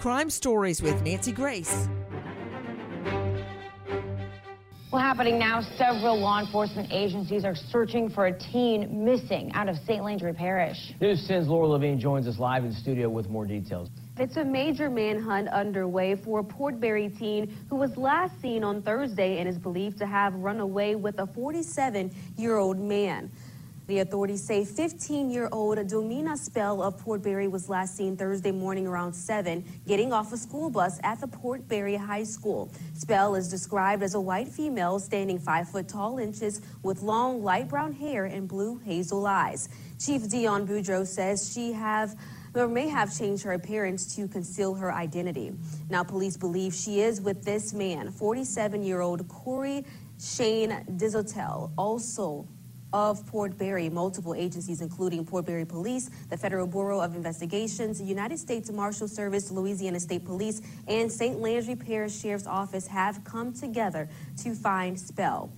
Crime Stories with Nancy Grace. Well, happening now, several law enforcement agencies are searching for a teen missing out of St. Landry Parish. News 10's Laura Levine joins us live in studio with more details. It's a major manhunt underway for a Port Barre teen who was last seen on Thursday and is believed to have run away with a 47 year old man. The authorities say 15-year-old Domiana Spell of Port was last seen Thursday morning around 7, getting off a school bus at the Port High School. Spell is described as a white female standing 5 foot tall inches with long light brown hair and blue hazel eyes. Chief Dion Boudreau says she have or may have changed her appearance to conceal her identity. Now, police believe she is with this man, 47 year old Corey Shane Disotell, also of Port Barre. Multiple agencies, including Port Barre Police, the Federal Bureau of Investigations, the United States Marshal Service, Louisiana State Police, and St. Landry Parish Sheriff's Office have come together to find Spell.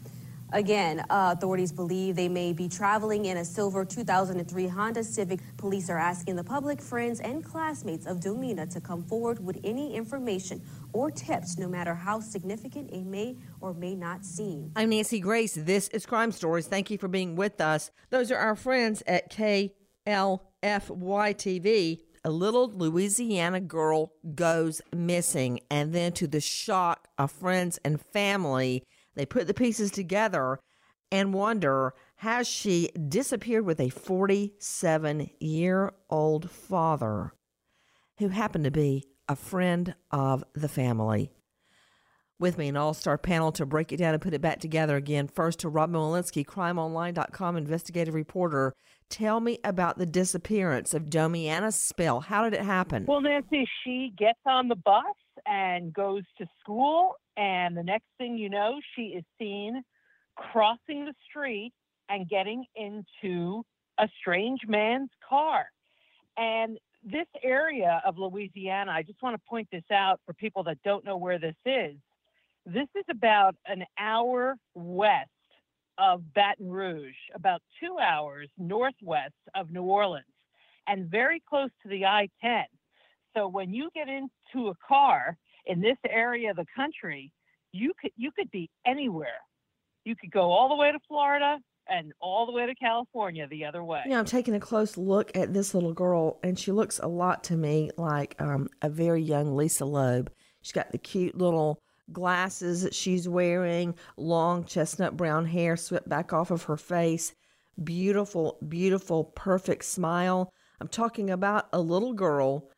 Again, uh, authorities believe they may be traveling in a silver 2003 Honda Civic. Police are asking the public, friends, and classmates of Domiana to come forward with any information or tips, no matter how significant it may or may not seem. I'm Nancy Grace. This is Crime Stories. Thank you for being with us. Those are our friends at KLFY TV. A little Louisiana girl goes missing, and then to the shock of friends and family, they put the pieces together and wonder has she disappeared with a 47 year old father who happened to be a friend of the family. With me, an all star panel to break it down and put it back together again. First to Rob Molinsky, crimeonline.com investigative reporter. Tell me about the disappearance of Domiana Spell. How did it happen? Well, Nancy, she gets on the bus and goes to school, and the next thing you know, she is seen crossing the street and getting into a strange man's car. And this area of Louisiana, I just want to point this out for people that don't know where this is. This is about an hour west of Baton Rouge, about two hours northwest of New Orleans, and very close to the I 10. So when you get into a car in this area of the country, you could you could be anywhere. You could go all the way to Florida, and all the way to California the other way. Yeah, I'm taking a close look at this little girl, and she looks a lot to me like um, a very young Lisa Loeb. She's got the cute little glasses that she's wearing, long chestnut brown hair swept back off of her face, beautiful, beautiful, perfect smile. I'm talking about a little girl,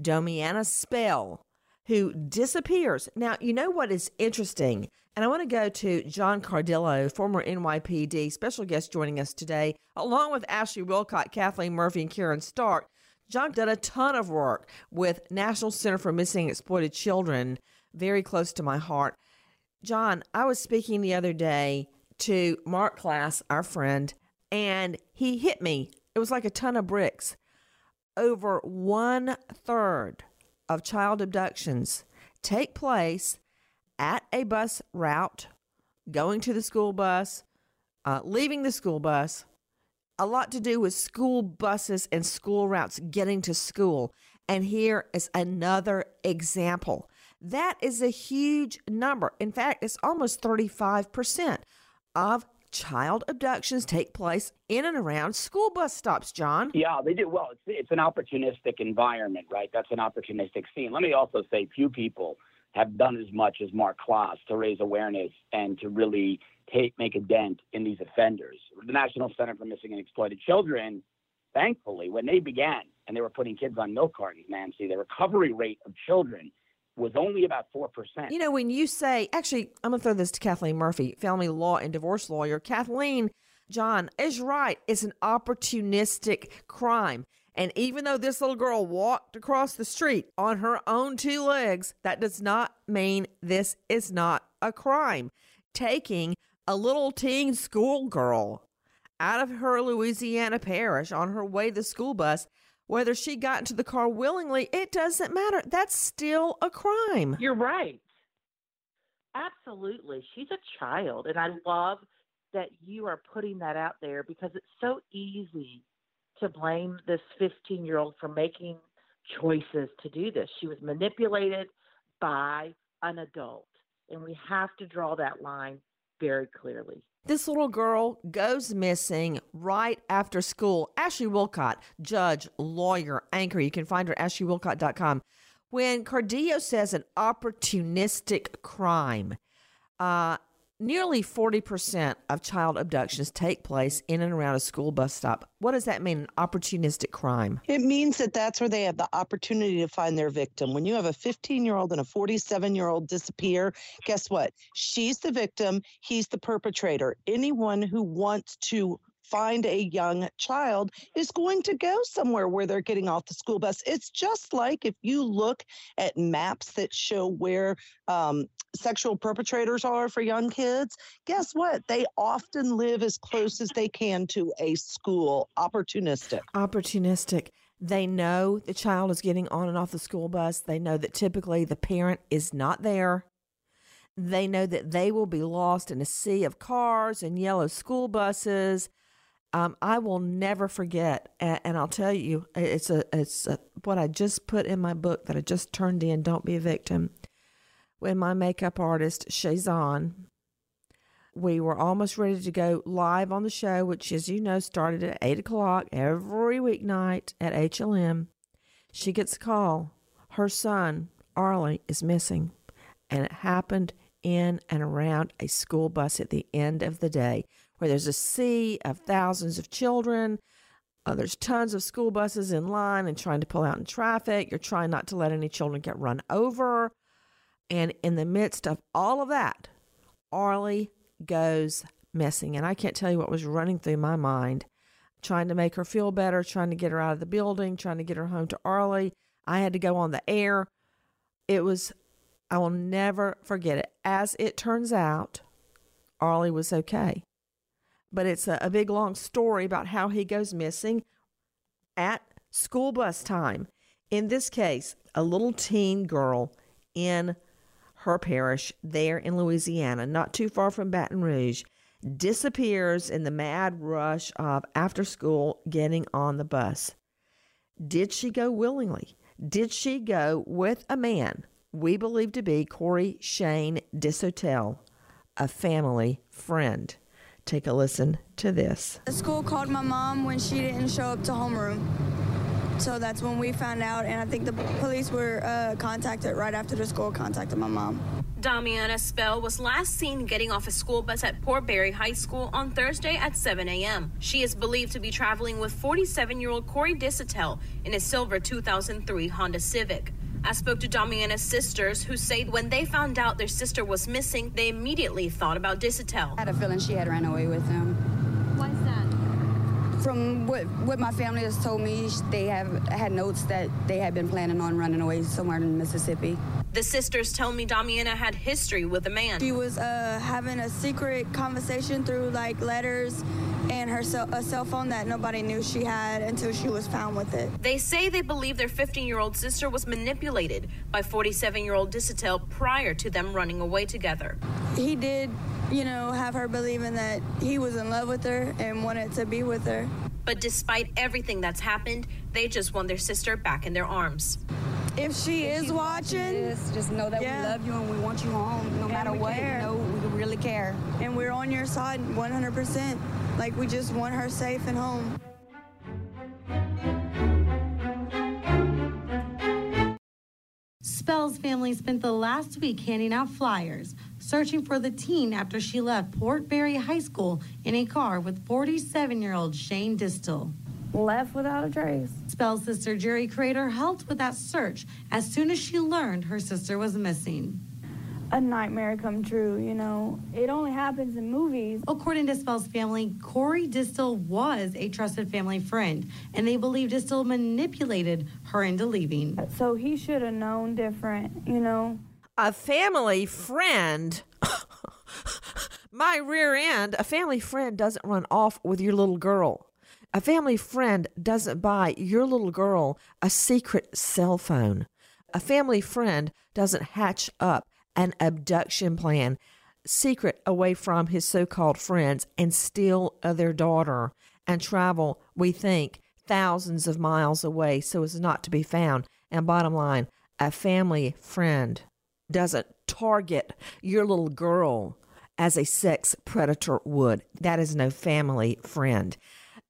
Domiana Spell, who disappears. Now, you know what is interesting? And I want to go to John Cardillo, former NYPD special guest joining us today, along with Ashley Willcott, Kathleen Murphy, and Karen Stark. John did a ton of work with National Center for Missing and Exploited Children, very close to my heart. John, I was speaking the other day to Mark Klaas, our friend, and he hit me. It was like a ton of bricks. Over one third of child abductions take place at a bus route, going to the school bus, uh, leaving the school bus, a lot to do with school buses and school routes getting to school. And here is another example. That is a huge number. In fact, it's almost 35% of child abductions take place in and around school bus stops, John. Yeah, they do. Well, it's, it's an opportunistic environment, right? That's an opportunistic scene. Let me also say, few people have done as much as Mark Klaas to raise awareness and to really take, make a dent in these offenders. The National Center for Missing and Exploited Children, thankfully, when they began and they were putting kids on milk cartons, Nancy, the recovery rate of children was only about 4%. You know, when you say, actually, I'm going to throw this to Kathleen Murphy, family law and divorce lawyer. Kathleen, John is right. It's an opportunistic crime. And even though this little girl walked across the street on her own two legs, that does not mean this is not a crime. Taking a little teen schoolgirl out of her Louisiana parish on her way to the school bus, whether she got into the car willingly, it doesn't matter. That's still a crime. You're right. Absolutely. She's a child. And I love that you are putting that out there because it's so easy to blame this 15 year old for making choices to do this. She was manipulated by an adult. And we have to draw that line very clearly. This little girl goes missing right after school. Ashley Willcott, judge, lawyer, anchor. You can find her at ashleywillcott.com. When Cardillo says an opportunistic crime, uh, nearly 40% of child abductions take place in and around a school bus stop. What does that mean, an opportunistic crime? It means that that's where they have the opportunity to find their victim. When you have a 15 year old and a 47 year old disappear, guess what? She's the victim, he's the perpetrator. Anyone who wants to find a young child is going to go somewhere where they're getting off the school bus. It's just like if you look at maps that show where um, sexual perpetrators are for young kids, guess what? They often live as close as they can to a school. Opportunistic. Opportunistic. They know the child is getting on and off the school bus. They know that typically the parent is not there. They know that they will be lost in a sea of cars and yellow school buses um, I will never forget, and, and, I'll tell you, it's a it's a, what I just put in my book that I just turned in. Don't be a victim. When my makeup artist Shazan, we were almost ready to go live on the show, which, as you know, started at eight o'clock every weeknight at HLN. She gets a call. Her son Arlie is missing, and it happened in and around a school bus at the end of the day where there's a sea of thousands of children. Uh, there's tons of school buses in line and trying to pull out in traffic. You're trying not to let any children get run over. And in the midst of all of that, Arlie goes missing. And I can't tell you what was running through my mind trying to make her feel better, trying to get her out of the building, trying to get her home to Arlie. I had to go on the air. It was, I will never forget it. As it turns out, Arlie was okay but it's a, a big long story about how he goes missing at school bus time. In this case, a little teen girl in her parish there in Louisiana, not too far from Baton Rouge, disappears in the mad rush of after school getting on the bus. Did she go willingly? Did she go with a man we believe to be Corey Shane Disotell, a family friend? Take a listen to this. The school called my mom when she didn't show up to homeroom. So that's when we found out, and I think the police were uh, contacted right after the school contacted my mom. Domiana Spell was last seen getting off a school bus at Port Barre High School on Thursday at 7 a.m. She is believed to be traveling with 47 year old Corey Disotell in a silver 2003 Honda Civic. I spoke to Domiana's sisters who say when they found out their sister was missing, they immediately thought about Disotell. I had a feeling she had ran away with him. From what, what my family has told me, they have had notes that they had been planning on running away somewhere in Mississippi. The sisters tell me Domiana had history with a man. She was uh, having a secret conversation through like letters and her cell, a cell phone that nobody knew she had until she was found with it. They say they believe their 15 year old sister was manipulated by 47 year old Disotell prior to them running away together. He did, you know, have her believing that he was in love with her and wanted to be with her. But despite everything that's happened, they just want their sister back in their arms. If she if is she watching, this, just know that yeah. we love you and we want you home no and matter what. Care. You know, we really care. And we're on your side 100%. Like we just want her safe and home. Spell's family spent the last week handing out flyers, searching for the teen after she left Port Barre High School in a car with 47 year old Shane Disotell. Left without a trace. Spell's sister Jerry Crater helped with that search as soon as she learned her sister was missing a nightmare come true, you know. It only happens in movies. According to Spell's family, Corey Disotell was a trusted family friend, and they believe Disotell manipulated her into leaving. So he should have known different, you know. A family friend? My rear end, a family friend doesn't run off with your little girl. A family friend doesn't buy your little girl a secret cell phone. A family friend doesn't hatch up an abduction plan, secret away from his so called friends, and steal their daughter and travel, we think, thousands of miles away so as not to be found And bottom line, a family friend doesn't target your little girl as a sex predator would. That is no family friend.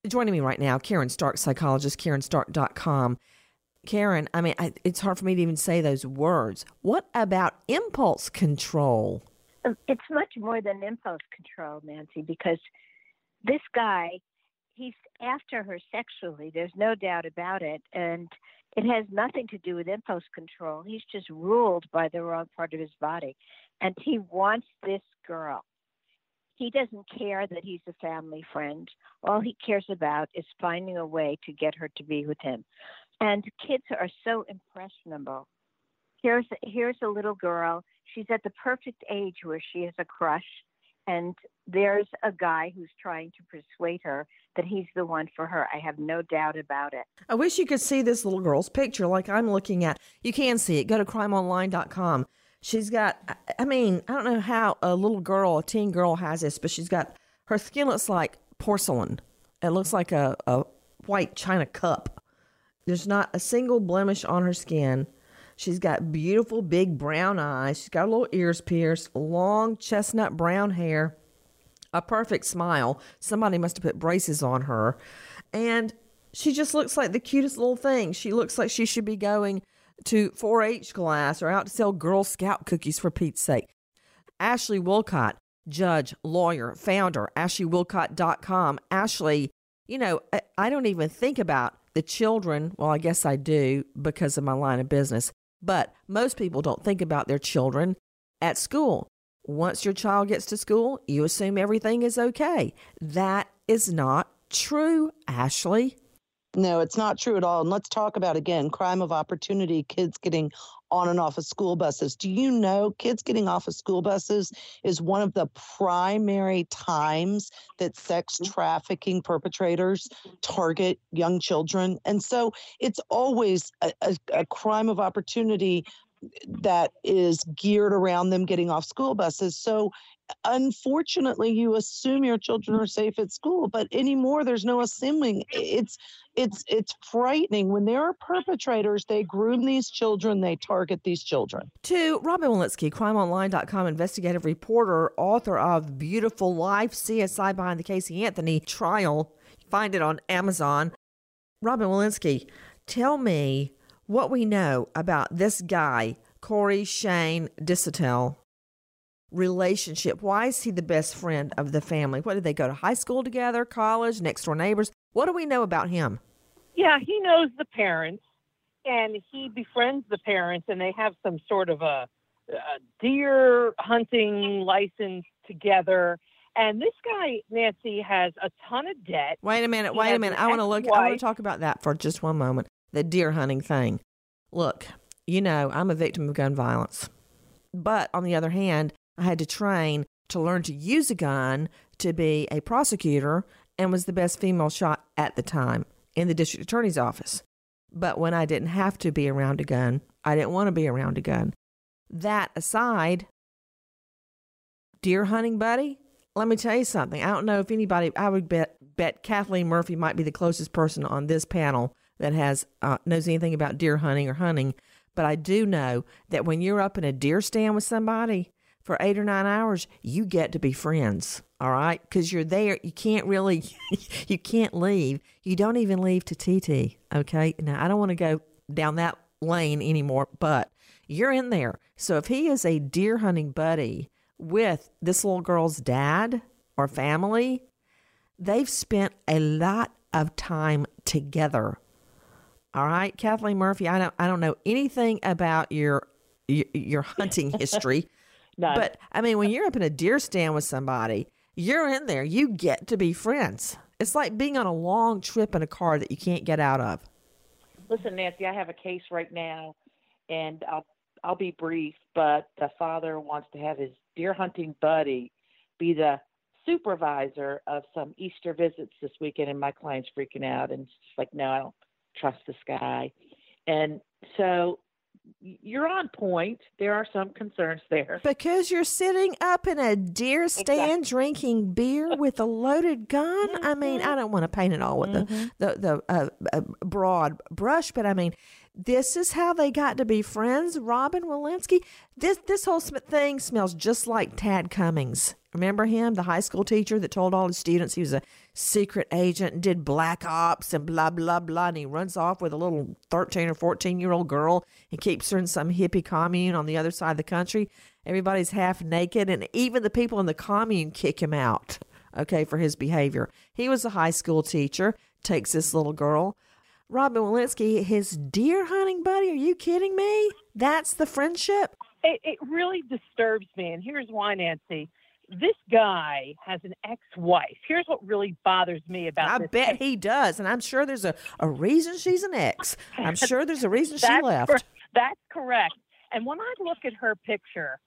Joining me right now, Karen Stark, psychologist, KarenStark.com. Karen, I mean, I, it's hard for me to even say those words. What about impulse control? Um, It's much more than impulse control, Nancy, because this guy, he's after her sexually. There's no doubt about it. And it has nothing to do with impulse control. He's just ruled by the wrong part of his body. And he wants this girl. He doesn't care that he's a family friend. All he cares about is finding a way to get her to be with him. And kids are so impressionable. Here's here's a little girl. She's at the perfect age where she has a crush, and there's a guy who's trying to persuade her that he's the one for her. I have no doubt about it. I wish you could see this little girl's picture like I'm looking at. You can see it. Go to crimeonline.com. She's got, I- mean, I don't know how a little girl, a teen girl has this, but she's got, her skin looks like porcelain. It looks like a, a white china cup. There's not a single blemish on her skin. She's got beautiful big brown eyes. She's got a little ears pierced, long chestnut brown hair, a perfect smile. Somebody must have put braces on her. And she just looks like the cutest little thing. She looks like she should be going to 4 H class or out to sell Girl Scout cookies for Pete's sake. Ashley Willcott, judge, lawyer, founder, ashleywillcott.com. Ashley, you know, I, I don't even think about the children. Well, I guess I do because of my line of business, but most people don't think about their children at school. Once your child gets to school, you assume everything is okay. That is not true, Ashley. No, it's not true at all. And let's talk about again crime of opportunity, kids getting on and off of school buses. Do you know kids getting off of school buses is one of the primary times that sex mm-hmm. trafficking perpetrators target young children? And so it's always a, a, a crime of opportunity that is geared around them getting off school buses. So unfortunately you assume your children are safe at school but anymore there's no assuming it's it's it's frightening when there are perpetrators they groom these children they target these children To Robin Walensky, crimeonline.com investigative reporter, author of Beautiful Life, CSI Behind the Casey Anthony Trial. Find it on Amazon. Robin Walensky, tell me what we know about this guy, Corey Shane Disotell relationship. Why is he the best friend of the family? What did they go to high school together, college, next door neighbors? What do we know about him? Yeah, he knows the parents and he befriends the parents, and they have some sort of a, a deer hunting license together. And this guy, Nancy, has a ton of debt. Wait a minute, He wait a minute. I want to look I want to talk about that for just one moment. The deer hunting thing. Look, you know, I'm a victim of gun violence. But on the other hand, I had to train to learn to use a gun to be a prosecutor and was the best female shot at the time in the district attorney's office. But when I didn't have to be around a gun, I didn't want to be around a gun. That aside, deer hunting buddy, let me tell you something. I don't know if anybody, I would bet bet Kathleen Murphy might be the closest person on this panel that has uh, knows anything about deer hunting or hunting. But I do know that when you're up in a deer stand with somebody for eight or nine hours, you get to be friends. All right, because you're there. You can't really, you can't leave. You don't even leave to TT. Okay. Now I don't want to go down that lane anymore, but you're in there. So if he is a deer hunting buddy with this little girl's dad or family, they've spent a lot of time together. All right, Kathleen Murphy, I don't I don't know anything about your your, your hunting history. None. But I mean, when you're up in a deer stand with somebody, you're in there. You get to be friends. It's like being on a long trip in a car that you can't get out of. Listen, Nancy, I have a case right now, and I'll I'll be brief. But the father wants to have his deer hunting buddy be the supervisor of some Easter visits this weekend, and my client's freaking out, and she's like, "No, I don't trust this guy." And so you're on point. There are some concerns there. Because you're sitting up in a deer stand drinking beer with a loaded gun. I mean, I don't want to paint it all with the the, the uh, uh, broad brush, but I mean, This is how they got to be friends, Robin Walensky. This this whole thing smells just like Tad Cummins. Remember him, the high school teacher that told all his students he was a secret agent and did black ops and blah blah blah. And he runs off with a little thirteen or fourteen year old girl and keeps her in some hippie commune on the other side of the country. Everybody's half naked, and even the people in the commune kick him out. Okay, for his behavior. He was a high school teacher. Takes this little girl. Robin Walensky, his deer hunting buddy. Are you kidding me? That's the friendship. It, it really disturbs me, and here's why, Nancy. This guy has an ex-wife. Here's what really bothers me about I bet case. he does, and I'm sure there's a, a reason she's an ex. I'm sure there's a reason she left. cor- that's correct. And when I look at her picture,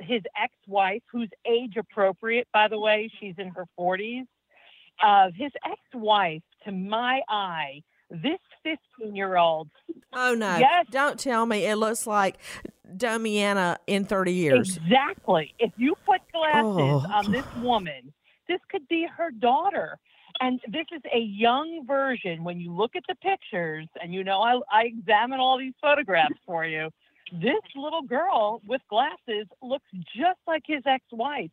his ex-wife, who's age appropriate, by the way, she's in her 40s. Uh, his ex-wife, to my eye, this 15-year-old. Oh no! Yes. Don't tell me it looks like Domiana in 30 years. Exactly. If you put glasses Oh. on this woman, this could be her daughter. And this is a young version. When you look at the pictures, and you know I, I examine all these photographs for you, this little girl with glasses looks just like his ex wife.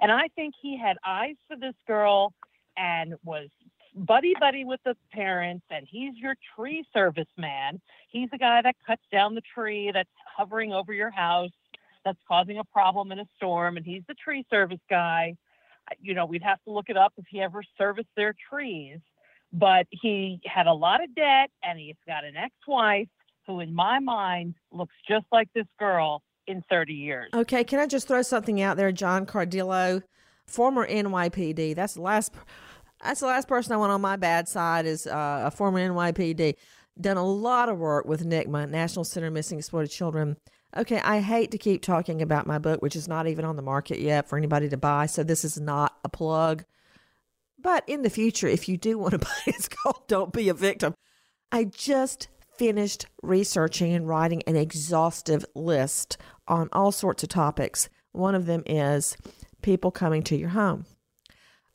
And I think he had eyes for this girl and was buddy buddy with the parents. And he's your tree service man. He's the guy that cuts down the tree that's hovering over your house that's causing a problem in a storm. And he's the tree service guy. You know, we'd have to look it up if he ever serviced their trees. But he had a lot of debt and he's got an ex wife who, in my mind, looks just like this girl in 30 years. Okay, can I just throw something out there? John Cardillo, former NYPD. That's the last. That's the last person I want on my bad side is uh, a former NYPD. Done a lot of work with NCMEC, National Center Missing Exploited Children. Okay, I hate to keep talking about my book, which is not even on the market yet for anybody to buy. So this is not a plug. But in the future, if you do want to buy it, it's called Don't Be a Victim. I just finished researching and writing an exhaustive list on all sorts of topics. One of them is people coming to your home.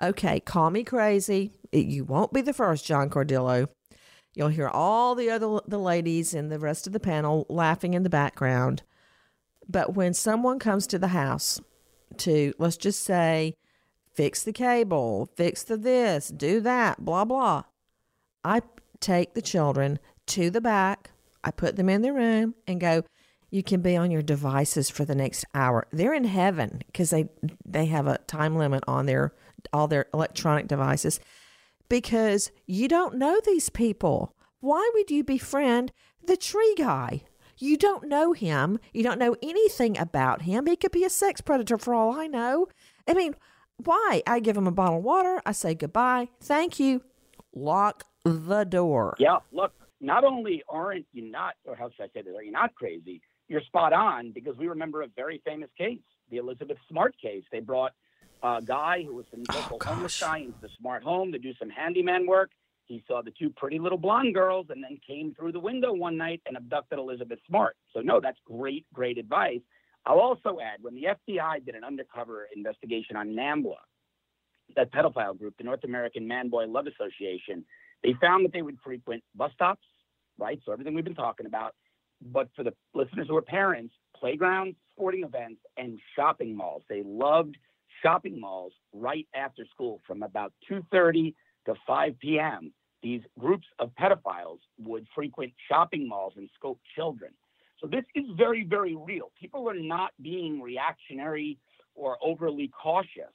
Okay, call me crazy. You won't be the first, John Cardillo. You'll hear all the other the ladies and the rest of the panel laughing in the background. But when someone comes to the house to let's just say fix the cable, fix the this, do that, blah blah. I take the children to the back, I put them in the room and go, you can be on your devices for the next hour. They're in heaven because they they have a time limit on their all their electronic devices because you don't know these people. Why would you befriend the tree guy? You don't know him. You don't know anything about him. He could be a sex predator for all I know. I mean, why? I give him a bottle of water. I say goodbye. Thank you. Lock the door. Yeah, look, not only aren't you not, or how should I say this, are you not crazy? You're spot on because we remember a very famous case, the Elizabeth Smart case. They brought a guy who was a oh, local homeless guy into the smart home to do some handyman work. He saw the two pretty little blonde girls and then came through the window one night and abducted Elizabeth Smart. So, no, that's great, great advice. I'll also add when the FBI did an undercover investigation on NAMBLA, that pedophile group, the North American Man Boy Love Association, they found that they would frequent bus stops, right? So everything we've been talking about. But for the listeners who are parents, playgrounds, sporting events, and shopping malls. They loved shopping malls right after school from about 2.30 to 5 p.m. These groups of pedophiles would frequent shopping malls and scope children. So this is very, very real. People are not being reactionary or overly cautious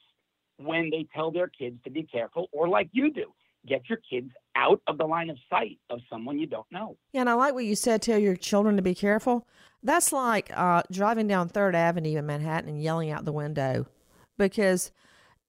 when they tell their kids to be careful, or like you do, get your kids out of the line of sight of someone you don't know. Yeah, and I like what you said. Tell your children to be careful. That's like uh, driving down Third Avenue in Manhattan and yelling out the window, because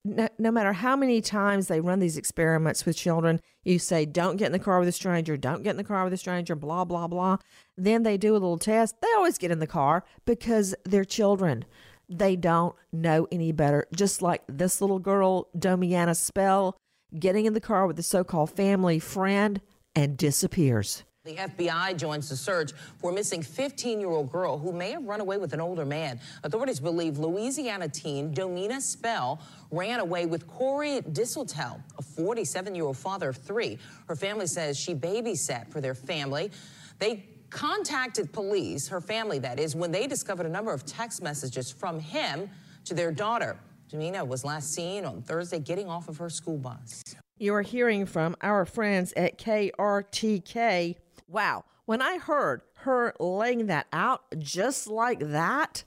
no, no matter how many times they run these experiments with children, you say, "Don't get in the car with a stranger. Don't get in the car with a stranger." Blah blah blah. Then they do a little test. They always get in the car because they're children. They don't know any better. Just like this little girl, Domiana Spell, getting in the car with the so-called family friend and disappears. The FBI joins the search for a missing 15 year old girl who may have run away with an older man. Authorities believe Louisiana teen Domiana Spell ran away with Corey Disotell, a 47 year old father of three. Her family says she babysat for their family. They contacted police, her family that is, when they discovered a number of text messages from him to their daughter. Domiana was last seen on Thursday getting off of her school bus. You are hearing from our friends at KRTK. Wow, when I heard her laying that out just like that,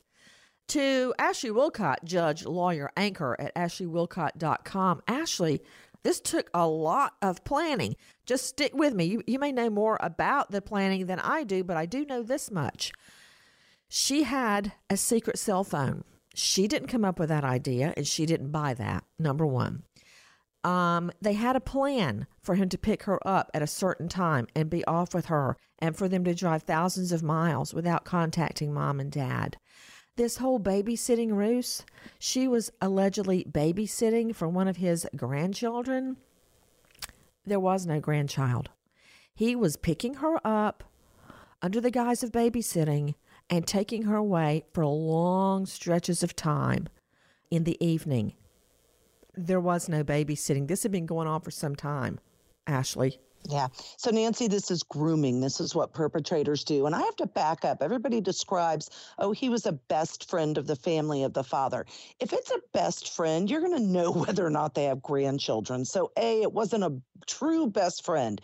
to Ashley Willcott, judge, lawyer, anchor at ashleywillcott.com. Ashley, this took a lot of planning. Just stick with me. You, you may know more about the planning than I do, but I do know this much. She had a secret cell phone. She didn't come up with that idea and she didn't buy that, number one. Um, they had a plan for him to pick her up at a certain time and be off with her, and for them to drive thousands of miles without contacting mom and dad this whole babysitting ruse, she was allegedly babysitting for one of his grandchildren. There was no grandchild. He was picking her up under the guise of babysitting and taking her away for long stretches of time in the evening. There was no babysitting. This had been going on for some time, Ashley. Yeah. So, Nancy, this is grooming. This is what perpetrators do. And I have to back up. Everybody describes, oh, he was a best friend of the family of the father. If it's a best friend, you're going to know whether or not they have grandchildren. So, A, it wasn't a true best friend.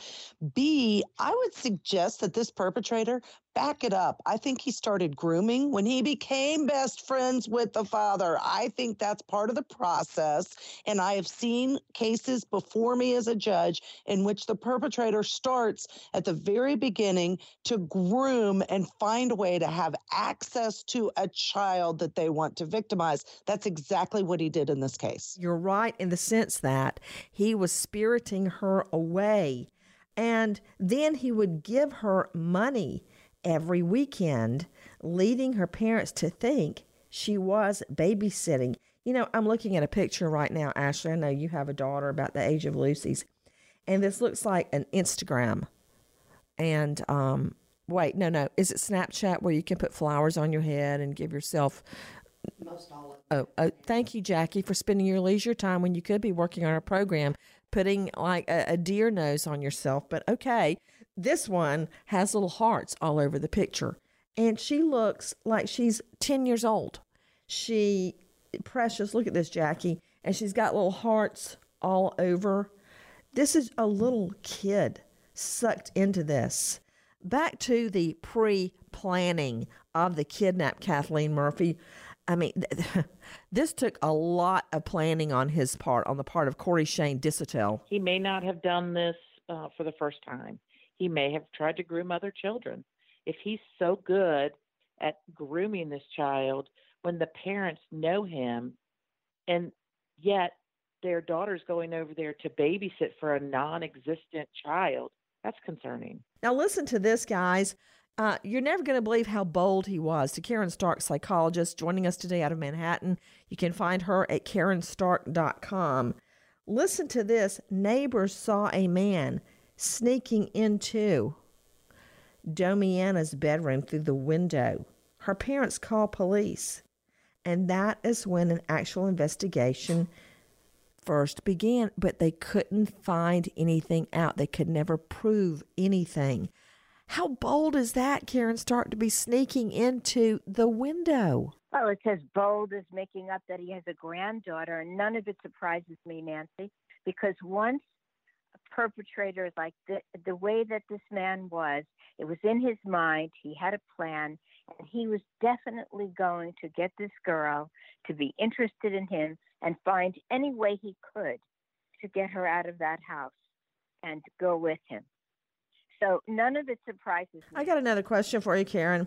B, I would suggest that this perpetrator back it up. I think he started grooming when he became best friends with the father. I think that's part of the process. And I have seen cases before me as a judge in which the perpetrator starts at the very beginning to groom and find a way to have access to a child that they want to victimize. That's exactly what he did in this case. You're right in the sense that he was spiriting her away. And then he would give her money every weekend, leading her parents to think she was babysitting. You know, I'm looking at a picture right now, Ashley. I know you have a daughter about the age of Lucy's, and this looks like an Instagram. And um, wait, no, no, is it Snapchat where you can put flowers on your head and give yourself? Most all oh, oh, thank you, Jackie, for spending your leisure time when you could be working on a program, putting like a, a deer nose on yourself. But okay, this one has little hearts all over the picture. And she looks like she's 10 years old. She, precious, look at this, Jackie. And she's got little hearts all over. This is a little kid sucked into this. Back to the pre planning of the kidnap, Kathleen Murphy. I mean, this took a lot of planning on his part, on the part of Corey Shane Disotell. He may not have done this uh, for the first time. He may have tried to groom other children. If he's so good at grooming this child when the parents know him and yet their daughter's going over there to babysit for a non existent child, that's concerning. Now, listen to this, guys. Uh, you're never going to believe how bold he was. To Karen Stark, psychologist, joining us today out of Manhattan. You can find her at karenstark.com. Listen to this. Neighbors saw a man sneaking into Domiana's bedroom through the window. Her parents call police, and that is when an actual investigation first began, but they couldn't find anything out. They could never prove anything. How bold is that, Karen Stark, to be sneaking into the window? Well, it's as bold as making up that he has a granddaughter, and none of it surprises me, Nancy, because once perpetrators like the, the way that this man was, it was in his mind. He had a plan, and he was definitely going to get this girl to be interested in him and find any way he could to get her out of that house and go with him. So none of it surprises me. I got another question for you, Karen.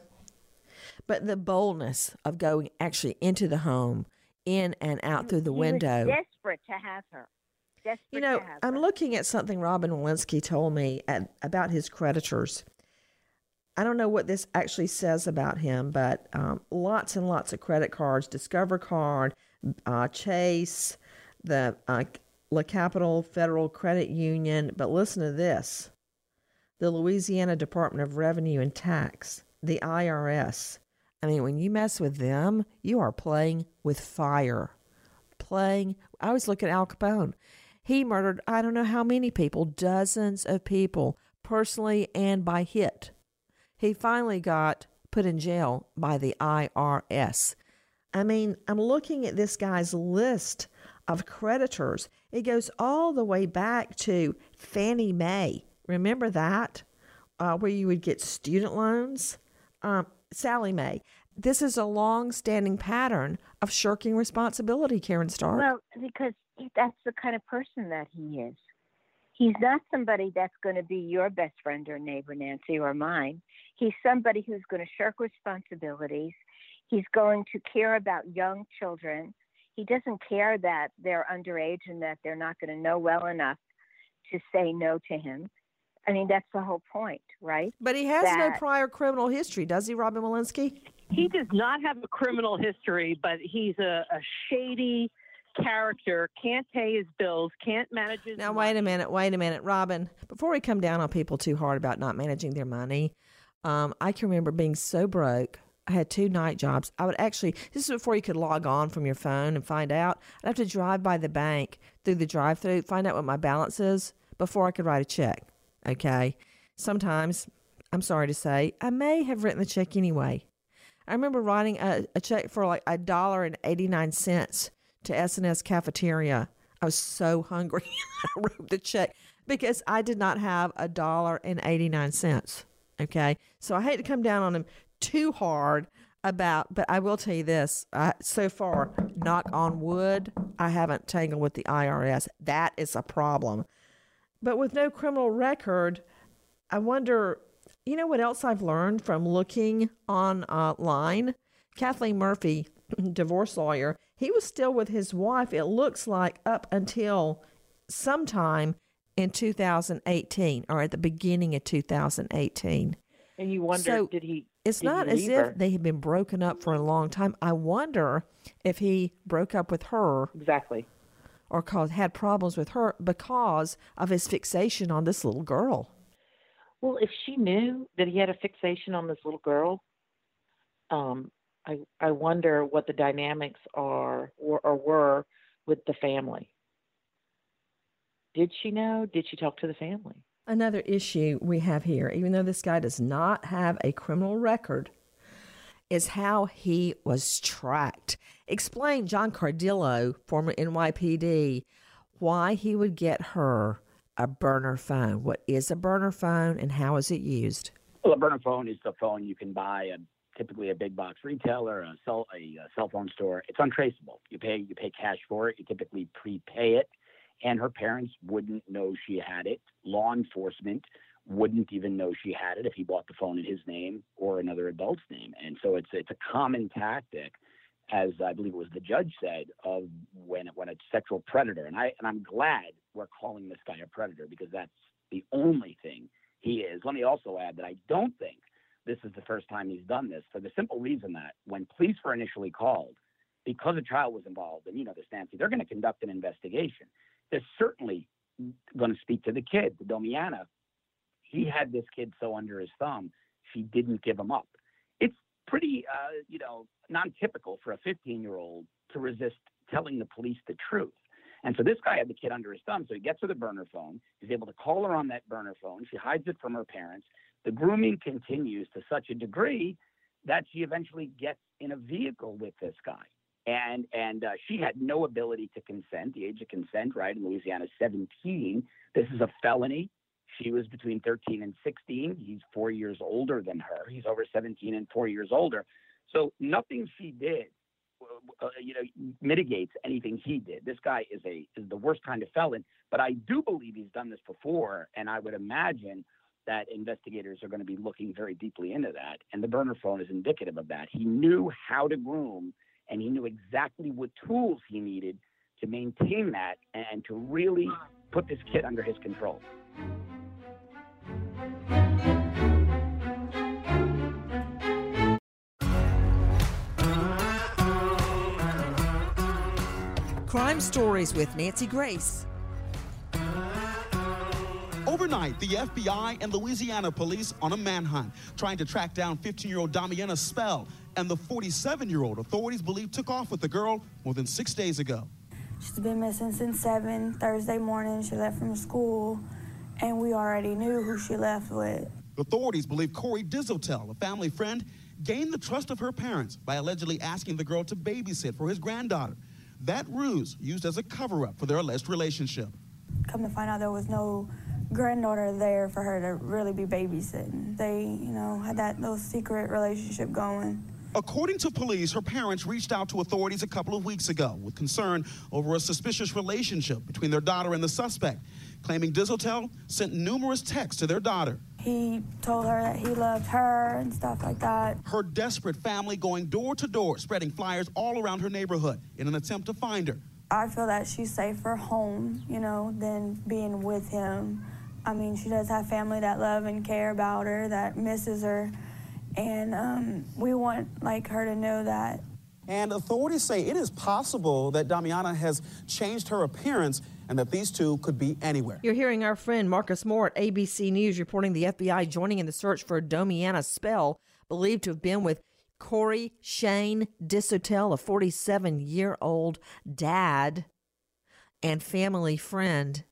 But the boldness of going actually into the home, in and out through the he window. Desperate to have her you know, I'm looking at something Robin Walensky told me at, about his creditors. I don't know what this actually says about him, but um, lots and lots of credit cards Discover Card, uh, Chase, the uh, La Capitol Federal Credit Union. But listen to this the Louisiana Department of Revenue and Tax, the IRS. I mean, when you mess with them, you are playing with fire. Playing, I always look at Al Capone. He murdered I don't know how many people, dozens of people, personally and by hit. he finally got put in jail by the IRS. I mean, I'm looking at this guy's list of creditors. It goes all the way back to Fannie Mae. Remember that? Uh, where you would get student loans? Um, Sallie Mae. This is a long standing pattern of shirking responsibility, Karen Stark. Well, because that's the kind of person that he is. He's not somebody that's going to be your best friend or neighbor, Nancy, or mine. He's somebody who's going to shirk responsibilities. He's going to care about young children. He doesn't care that they're underage and that they're not going to know well enough to say no to him. I mean, that's the whole point, right? But he has That- no prior criminal history, does he, Robin Walensky? He does not have a criminal history, but he's a, a shady character, can't pay his bills, can't manage his Now, wait a minute, wait a minute, Robin. Before we come down on people too hard about not managing their money, um, I can remember being so broke. I had two night jobs. I would actually, this is before you could log on from your phone and find out. I'd have to drive by the bank through the drive through, find out what my balance is before I could write a check. Okay. Sometimes, I'm sorry to say, I may have written the check anyway. I remember writing a, a check for like a dollar and 89 cents to S&S Cafeteria. I was so hungry. I wrote the check because I did not have a dollar and 89 cents. Okay. So I hate to come down on him too hard about, but I will tell you this. I, so far, knock on wood, I haven't tangled with the IRS. That is a problem. But with no criminal record, I wonder, you know what else I've learned from looking online? Kathleen Murphy, divorce lawyer, he was still with his wife, it looks like, up until sometime in 2018 or at the beginning of 2018. And you wonder, So, did he? It's did he not as if they had been broken up for a long time. I wonder if he broke up with her. Exactly. Or caused, had problems with her because of his fixation on this little girl. Well, if she knew that he had a fixation on this little girl, um, I I wonder what the dynamics are or, or were with the family. Did she know? Did she talk to the family? Another issue we have here, even though this guy does not have a criminal record, is how he was tracked. Explain, John Cardillo, former NYPD, why he would get her a burner phone. What is a burner phone and how is it used? Well, a burner phone is the phone you can buy at typically a big box retailer, a cell a, uh cell phone store. It's untraceable. You pay you pay cash for it. You typically prepay it, and her parents wouldn't know she had it. Law enforcement wouldn't even know she had it if he bought the phone in his name or another adult's name. And so it's it's a common tactic, as I believe it was the judge said, of when when a sexual predator. And I and I'm glad we're calling this guy a predator because that's the only thing he is. Let me also add that I don't think this is the first time he's done this for the simple reason that when police were initially called, because a child was involved, and you know this, Nancy, they're going to conduct an investigation. They're certainly going to speak to the kid, the Domiana. He had this kid so under his thumb, she didn't give him up. It's pretty, uh, you know, non-typical for a 15-year-old to resist telling the police the truth. And so this guy had the kid under his thumb. So he gets her the burner phone. He's able to call her on that burner phone. She hides it from her parents. The grooming continues to such a degree that she eventually gets in a vehicle with this guy. And and uh, she had no ability to consent. The age of consent, right, in Louisiana, is 17. This is a felony. She was between 13 and 16. He's four years older than her. He's over 17 and four years older. So nothing she did uh, you know, mitigates anything he did. This guy is a is the worst kind of felon. But I do believe he's done this before, and I would imagine that investigators are going to be looking very deeply into that. And the burner phone is indicative of that. He knew how to groom, and he knew exactly what tools he needed to maintain that and to really put this kid under his control. Crime Stories with Nancy Grace. Overnight, the FBI and Louisiana police on a manhunt, trying to track down 15 year old Domiana Spell and the 47 year old authorities believe took off with the girl more than six days ago. She's been missing since 7 Thursday morning. She left from school, and we already knew who she left with. Authorities believe Corey Disotell, a family friend, gained the trust of her parents by allegedly asking the girl to babysit for his granddaughter. That ruse used as a cover up for their alleged relationship. Come to find out there was no granddaughter there for her to really be babysitting. They, you know, had that little secret relationship going. According to police, her parents reached out to authorities a couple of weeks ago with concern over a suspicious relationship between their daughter and the suspect, claiming Disotell sent numerous texts to their daughter. He told her that he loved her and stuff like that. Her desperate family going door to door, spreading flyers all around her neighborhood in an attempt to find her. I feel that she's safer home, you know, than being with him. I mean, she does have family that love and care about her, that misses her, and um, we want like her to know that. And authorities say it is possible that Domiana has changed her appearance and that these two could be anywhere. You're hearing our friend Marcus Moore at ABC News reporting the FBI joining in the search for Domiana Spell, believed to have been with Corey Shane Disotell, a 47 year old dad and family friend.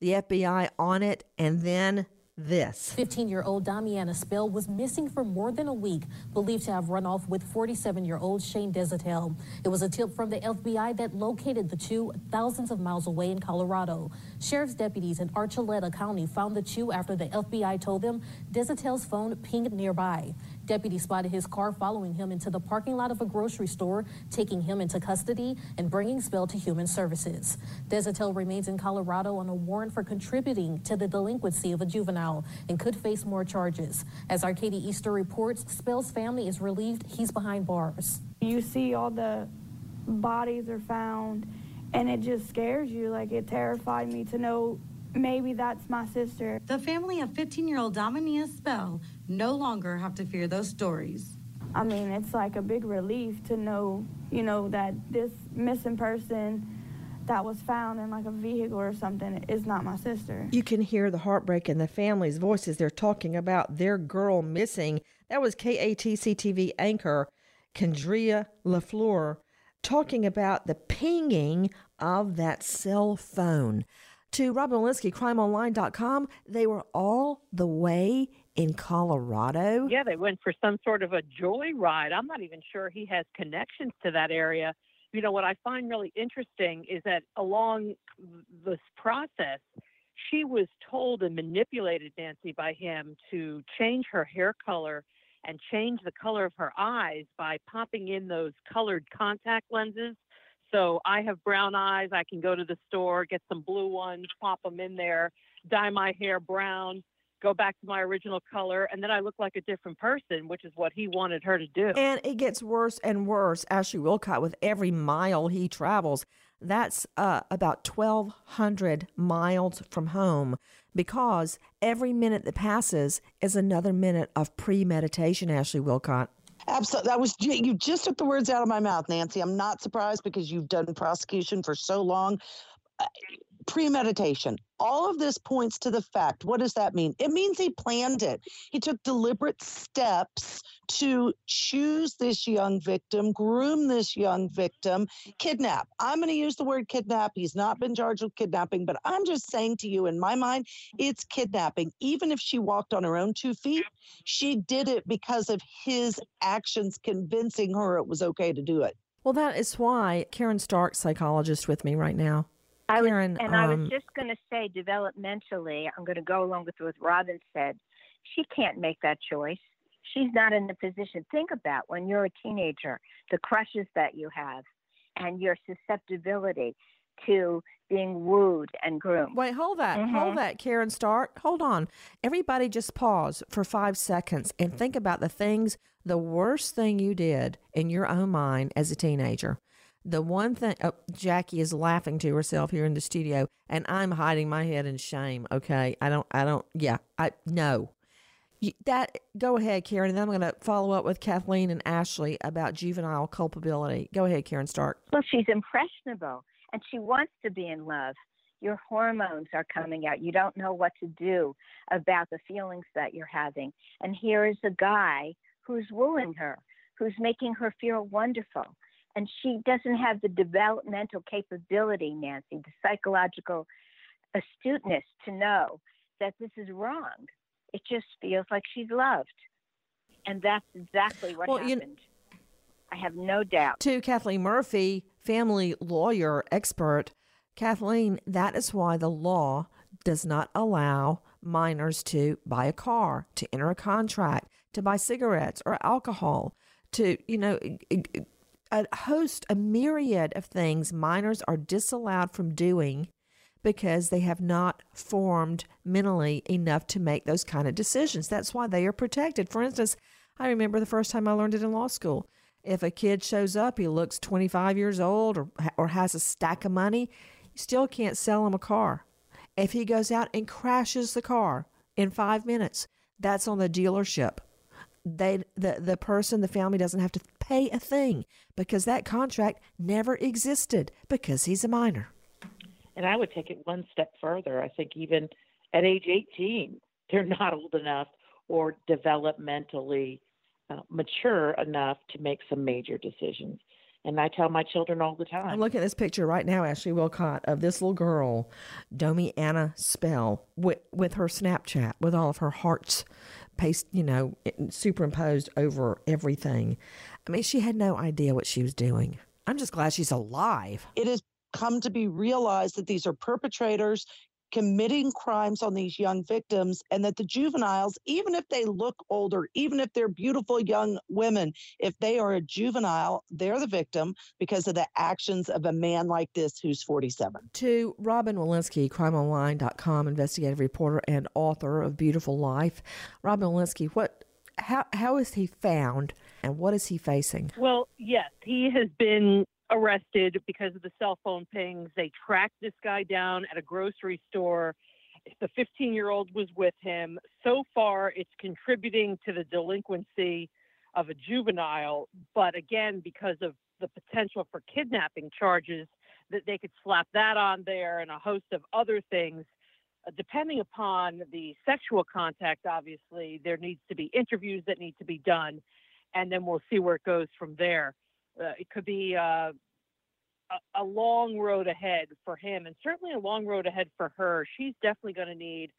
The FBI on it, and then this. 15 year old Domiana Spell was missing for more than a week, believed to have run off with 47 year old Shane Disotell. It was a tip from the FBI that located the two thousands of miles away in Colorado. Sheriff's deputies in Archuleta County found the two after the FBI told them Disotell's phone pinged nearby. Deputies spotted his car following him into the parking lot of a grocery store, taking him into custody and bringing Spell to Human Services. Disotell remains in Colorado on a warrant for contributing to the delinquency of a juvenile and could face more charges. As Arcadia Easter reports, Spell's family is relieved he's behind bars. You see all the bodies are found, and it just scares you. Like, it terrified me to know maybe that's my sister. The family of 15 year old Domiana Spell no longer have to fear those stories. I mean, it's like a big relief to know, you know, that this missing person that was found in like a vehicle or something is not my sister. You can hear the heartbreak in the family's voices. They're talking about their girl missing. That was KATC TV anchor Kendria LaFleur talking about the pinging of that cell phone. To Robin Walensky, crimeonline.com, they were all the way in Colorado. Yeah, they went for some sort of a joyride. I'm not even sure he has connections to that area. You know, what I find really interesting is that along this process, she was told and manipulated, Nancy, by him to change her hair color and change the color of her eyes by popping in those colored contact lenses. So I have brown eyes. I can go to the store, get some blue ones, pop them in there, dye my hair brown, go back to my original color, and then I look like a different person, which is what he wanted her to do. And it gets worse and worse, Ashley Willcott, with every mile he travels. That's uh, about 1,200 miles from home because every minute that passes is another minute of premeditation, Ashley Willcott. Absolutely. That was you just took the words out of my mouth, Nancy. I'm not surprised because you've done prosecution for so long. Premeditation. All of this points to the fact. What does that mean? It means he planned it. He took deliberate steps to choose this young victim, groom this young victim, kidnap. I'm going to use the word kidnap. He's not been charged with kidnapping, but I'm just saying to you, in my mind, it's kidnapping. Even if she walked on her own two feet, she did it because of his actions convincing her it was okay to do it. Well, that is why Karen Stark, psychologist, with me right now. I was, Karen, and I was um, just going to say, developmentally, I'm going to go along with what Robin said. She can't make that choice. She's not in the position. Think about when you're a teenager, the crushes that you have, and your susceptibility to being wooed and groomed. Wait, hold that. Mhm. Hold that, Karen Stark. Hold on. Everybody just pause for five seconds and think about the things, the worst thing you did in your own mind as a teenager. The one thing, oh, Jackie is laughing to herself here in the studio, and I'm hiding my head in shame. Okay. I don't, I don't, yeah, I, no. That, go ahead, Karen, and then I'm going to follow up with Kathleen and Ashley about juvenile culpability. Go ahead, Karen Stark. Well, she's impressionable and she wants to be in love. Your hormones are coming out. You don't know what to do about the feelings that you're having. And here is a guy who's wooing her, who's making her feel wonderful. And she doesn't have the developmental capability, Nancy, the psychological astuteness to know that this is wrong. it just feels like she's loved. And that's exactly what Well, you- happened. I have no doubt. To Kathleen Murphy, family lawyer expert, Kathleen, that is why the law does not allow minors to buy a car, to enter a contract, to buy cigarettes or alcohol, to, you know, a host, a myriad of things minors are disallowed from doing because they have not formed mentally enough to make those kind of decisions. That's why they are protected. For instance, I remember the first time I learned it in law school. If a kid shows up, he looks 25 years old or, or has a stack of money, you still can't sell him a car. If he goes out and crashes the car in five minutes, that's on the dealership. They, the, the person, the family doesn't have to pay a thing because that contract never existed because he's a minor. And I would take it one step further. I think even at age 18, they're not old enough or developmentally uh, mature enough to make some major decisions. And I tell my children all the time. I'm looking at this picture right now, Ashley Willcott, of this little girl, Domiana Spell, with, with her Snapchat, with all of her hearts paste, you know, superimposed over everything. I mean, she had no idea what she was doing. I'm just glad she's alive. It has come to be realized that these are perpetrators committing crimes on these young victims and that the juveniles even if they look older even if they're beautiful young women if they are a juvenile they're the victim because of the actions of a man like this who's 47 To Robin Walensky, crimeonline.com investigative reporter and author of Beautiful Life. Robin Walensky, what how how is he found and what is he facing? Well, yes, he has been arrested because of the cell phone pings. They tracked this guy down at a grocery store. The 15 year old was with him. So far, it's contributing to the delinquency of a juvenile. But again, because of the potential for kidnapping charges, that they could slap that on there and a host of other things. Uh, depending upon the sexual contact, obviously, there needs to be interviews that need to be done, and then we'll see where it goes from there uh, it could be uh, a, a long road ahead for him, and certainly a long road ahead for her. She's definitely going to need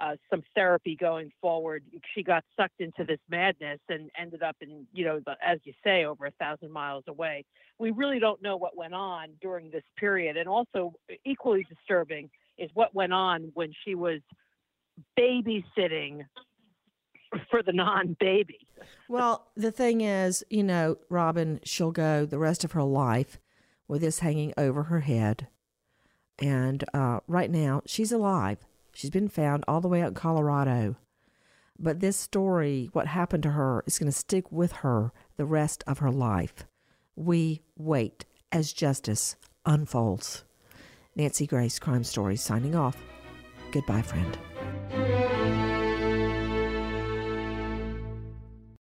uh, some therapy going forward. She got sucked into this madness and ended up in, you know, as you say, over a thousand miles away. We really don't know what went on during this period, and also equally disturbing is what went on when she was babysitting for the non-baby. Well, the thing is, you know, Robin, she'll go the rest of her life with this hanging over her head. And uh, right now, she's alive. She's been found all the way out in Colorado. But this story, what happened to her, is going to stick with her the rest of her life. We wait as justice unfolds. Nancy Grace, Crime Stories, signing off. Goodbye, friend.